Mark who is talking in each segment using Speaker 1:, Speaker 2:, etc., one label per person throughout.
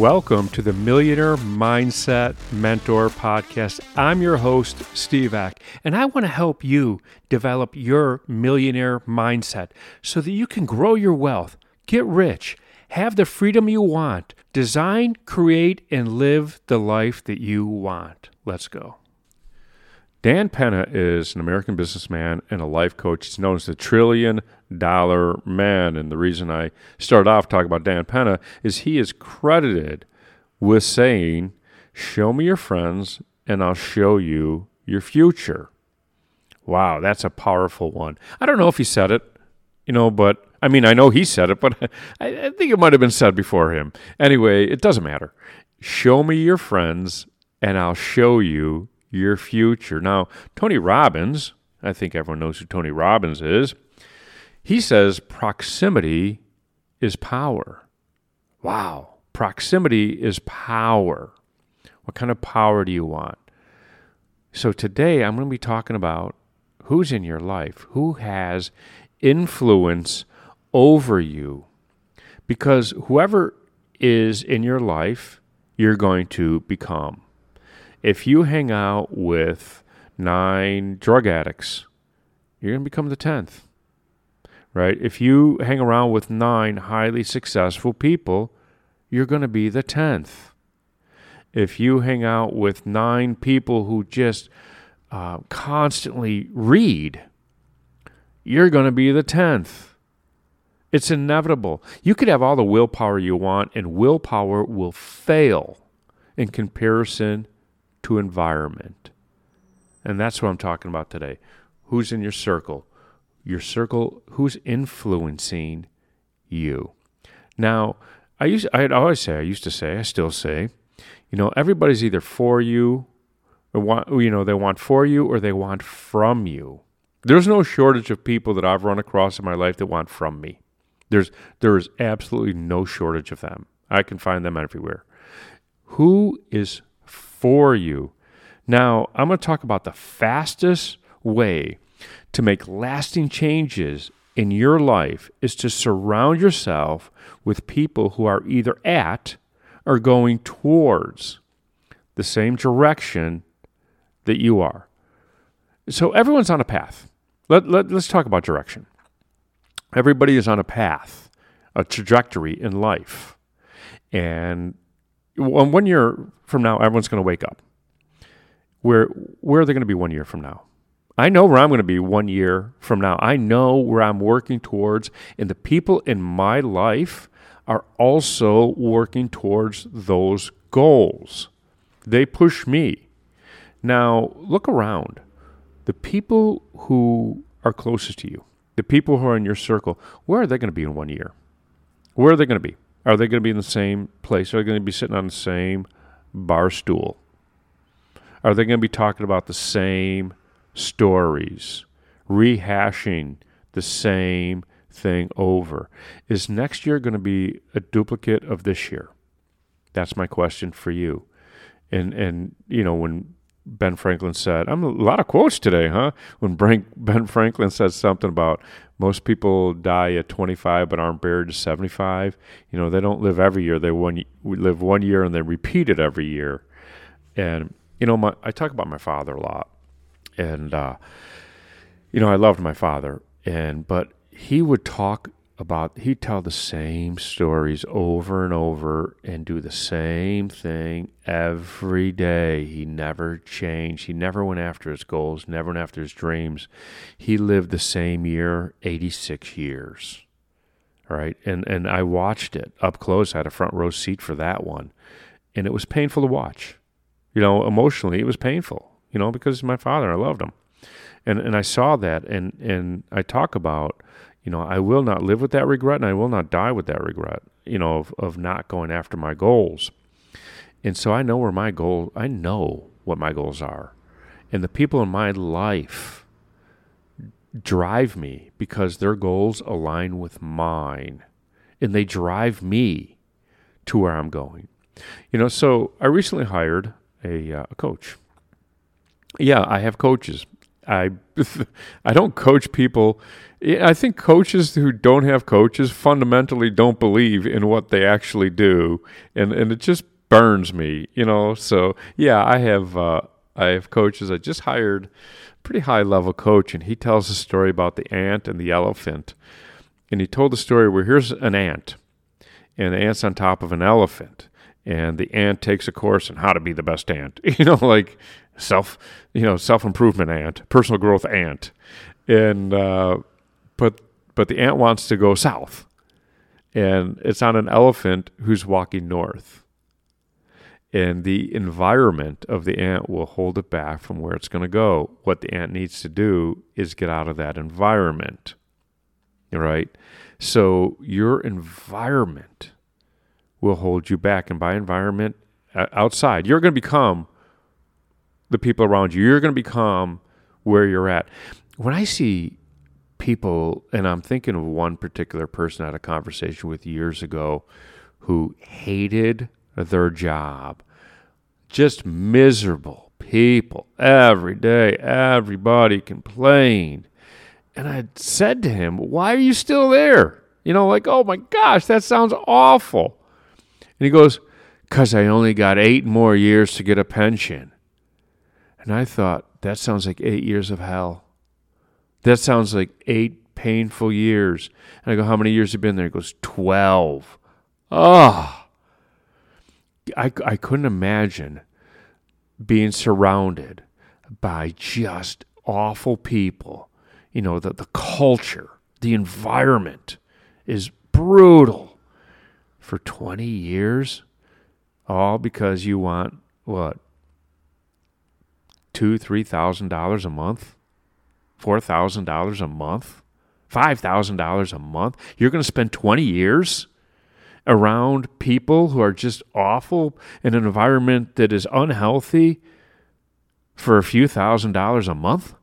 Speaker 1: Welcome to the Millionaire Mindset Mentor Podcast. I'm your host, Steve Ack, and I want to help you develop your millionaire mindset so that you can grow your wealth, get rich, have the freedom you want, design, create, and live the life that you want. Let's go. Dan Peña is an American businessman and a life coach. He's known as the Trillion Dollar Man. And the reason I started off talking about Dan Peña is he is credited with saying, Show me your friends and I'll show you your future. Wow, that's a powerful one. I don't know if he said it, you know, but I mean, I know he said it, but I, I think it might have been said before him. Anyway, it doesn't matter. Show me your friends and I'll show you your future. Now, Tony Robbins, I think everyone knows who Tony Robbins is, he says proximity is power. Wow, proximity is power. What kind of power do you want? So today I'm going to be talking about who's in your life, who has influence over you. Because whoever is in your life, you're going to become if you hang out with nine drug addicts, you're going to become the 10th. Right? If you hang around with nine highly successful people, you're going to be the 10th. If you hang out with nine people who just uh, constantly read, you're going to be the 10th. It's inevitable. You could have all the willpower you want, and willpower will fail in comparison to environment. And that's what I'm talking about today. Who's in your circle? Your circle, who's influencing you? Now, I used I always say, I used to say, I still say, you know, everybody's either for you or want you know, they want for you or they want from you. There's no shortage of people that I've run across in my life that want from me. There's there is absolutely no shortage of them. I can find them everywhere. Who is for you. Now, I'm going to talk about the fastest way to make lasting changes in your life is to surround yourself with people who are either at or going towards the same direction that you are. So everyone's on a path. Let, let, let's talk about direction. Everybody is on a path, a trajectory in life. And one year from now, everyone's going to wake up. Where where are they going to be one year from now? I know where I'm going to be one year from now. I know where I'm working towards, and the people in my life are also working towards those goals. They push me. Now, look around. The people who are closest to you, the people who are in your circle, where are they going to be in one year? Where are they going to be? Are they going to be in the same place? Are they going to be sitting on the same bar stool? Are they going to be talking about the same stories, rehashing the same thing over? Is next year going to be a duplicate of this year? That's my question for you. And and you know when Ben Franklin said, I'm a lot of quotes today, huh? When Ben Franklin said something about most people die at 25 but aren't buried at 75. You know, they don't live every year. They one, live one year and they repeat it every year. And, you know, my, I talk about my father a lot. And, uh, you know, I loved my father. And, but he would talk about he'd tell the same stories over and over and do the same thing every day. He never changed. He never went after his goals, never went after his dreams. He lived the same year 86 years. Right? And and I watched it up close. I had a front row seat for that one. And it was painful to watch. You know, emotionally it was painful, you know, because my father, I loved him. And and I saw that and and I talk about you know, I will not live with that regret and I will not die with that regret, you know, of, of not going after my goals. And so I know where my goal, I know what my goals are. And the people in my life drive me because their goals align with mine and they drive me to where I'm going. You know, so I recently hired a, uh, a coach. Yeah, I have coaches. I I don't coach people. I think coaches who don't have coaches fundamentally don't believe in what they actually do, and and it just burns me, you know. So yeah, I have uh, I have coaches. I just hired a pretty high level coach, and he tells a story about the ant and the elephant. And he told the story where here's an ant, and the ant's on top of an elephant, and the ant takes a course on how to be the best ant. You know, like self, you know, self improvement ant, personal growth ant, and uh, but but the ant wants to go south, and it's on an elephant who's walking north, and the environment of the ant will hold it back from where it's going to go. What the ant needs to do is get out of that environment, right? So your environment will hold you back, and by environment, outside, you're going to become the people around you. You're going to become where you're at. When I see people, and I'm thinking of one particular person I had a conversation with years ago who hated their job, just miserable people every day, everybody complained. And I said to him, Why are you still there? You know, like, oh my gosh, that sounds awful. And he goes, Because I only got eight more years to get a pension. And I thought, that sounds like eight years of hell. That sounds like eight painful years. And I go, how many years have you been there? He goes, 12. Oh, I, I couldn't imagine being surrounded by just awful people. You know, the, the culture, the environment is brutal for 20 years, all because you want what? two, three thousand dollars a month, four thousand dollars a month, five thousand dollars a month. You're going to spend twenty years around people who are just awful in an environment that is unhealthy for a few thousand dollars a month.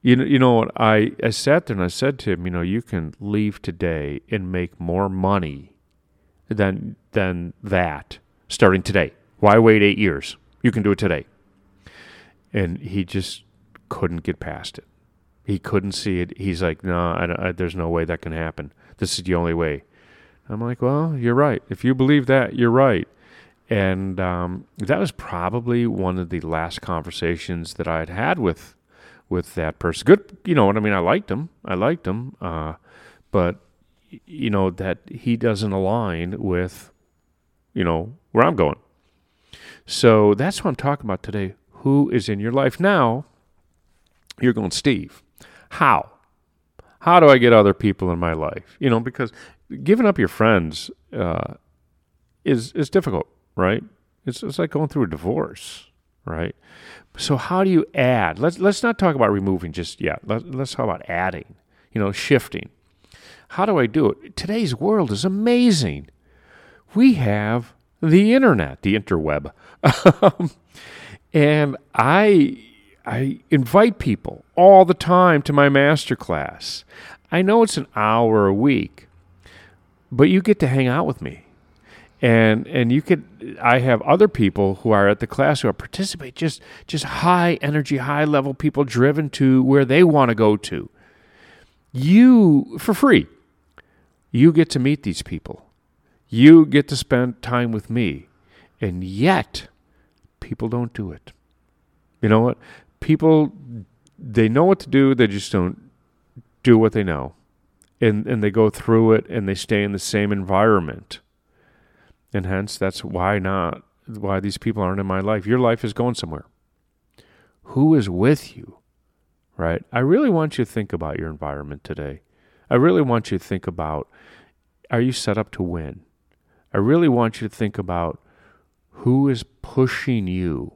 Speaker 1: You know, you know what? I, I sat there and I said to him, you know, you can leave today and make more money than than that starting today. Why wait eight years? You can do it today and he just couldn't get past it. He couldn't see it. He's like, no, I, I, there's no way that can happen. This is the only way. I'm like, well, you're right. If you believe that, you're right. And um, that was probably one of the last conversations that I had had with with that person. Good, you know what I mean. I liked him. I liked him, uh, but you know that he doesn't align with you know where I'm going. So that's what I'm talking about today who is in your life. Now, you're going, Steve, how? How do I get other people in my life? You know, because giving up your friends uh, is is difficult, right? It's it's like going through a divorce, right? So how do you add? Let's let's not talk about removing just yet. Let, let's talk about adding. You know, shifting. How do I do it? Today's world is amazing. We have the internet, the interweb. Um, and I I invite people all the time to my master class. I know it's an hour a week, but you get to hang out with me. And and you could I have other people who are at the class who are participate just just high energy, high level people driven to where they want to go to. You for free. You get to meet these people. You get to spend time with me. And yet people don't do it. You know what? People they know what to do, they just don't do what they know. And and they go through it and they stay in the same environment. And hence that's why not why these people aren't in my life. Your life is going somewhere. Who is with you? Right? I really want you to think about your environment today. I really want you to think about are you set up to win? I really want you to think about who is pushing you?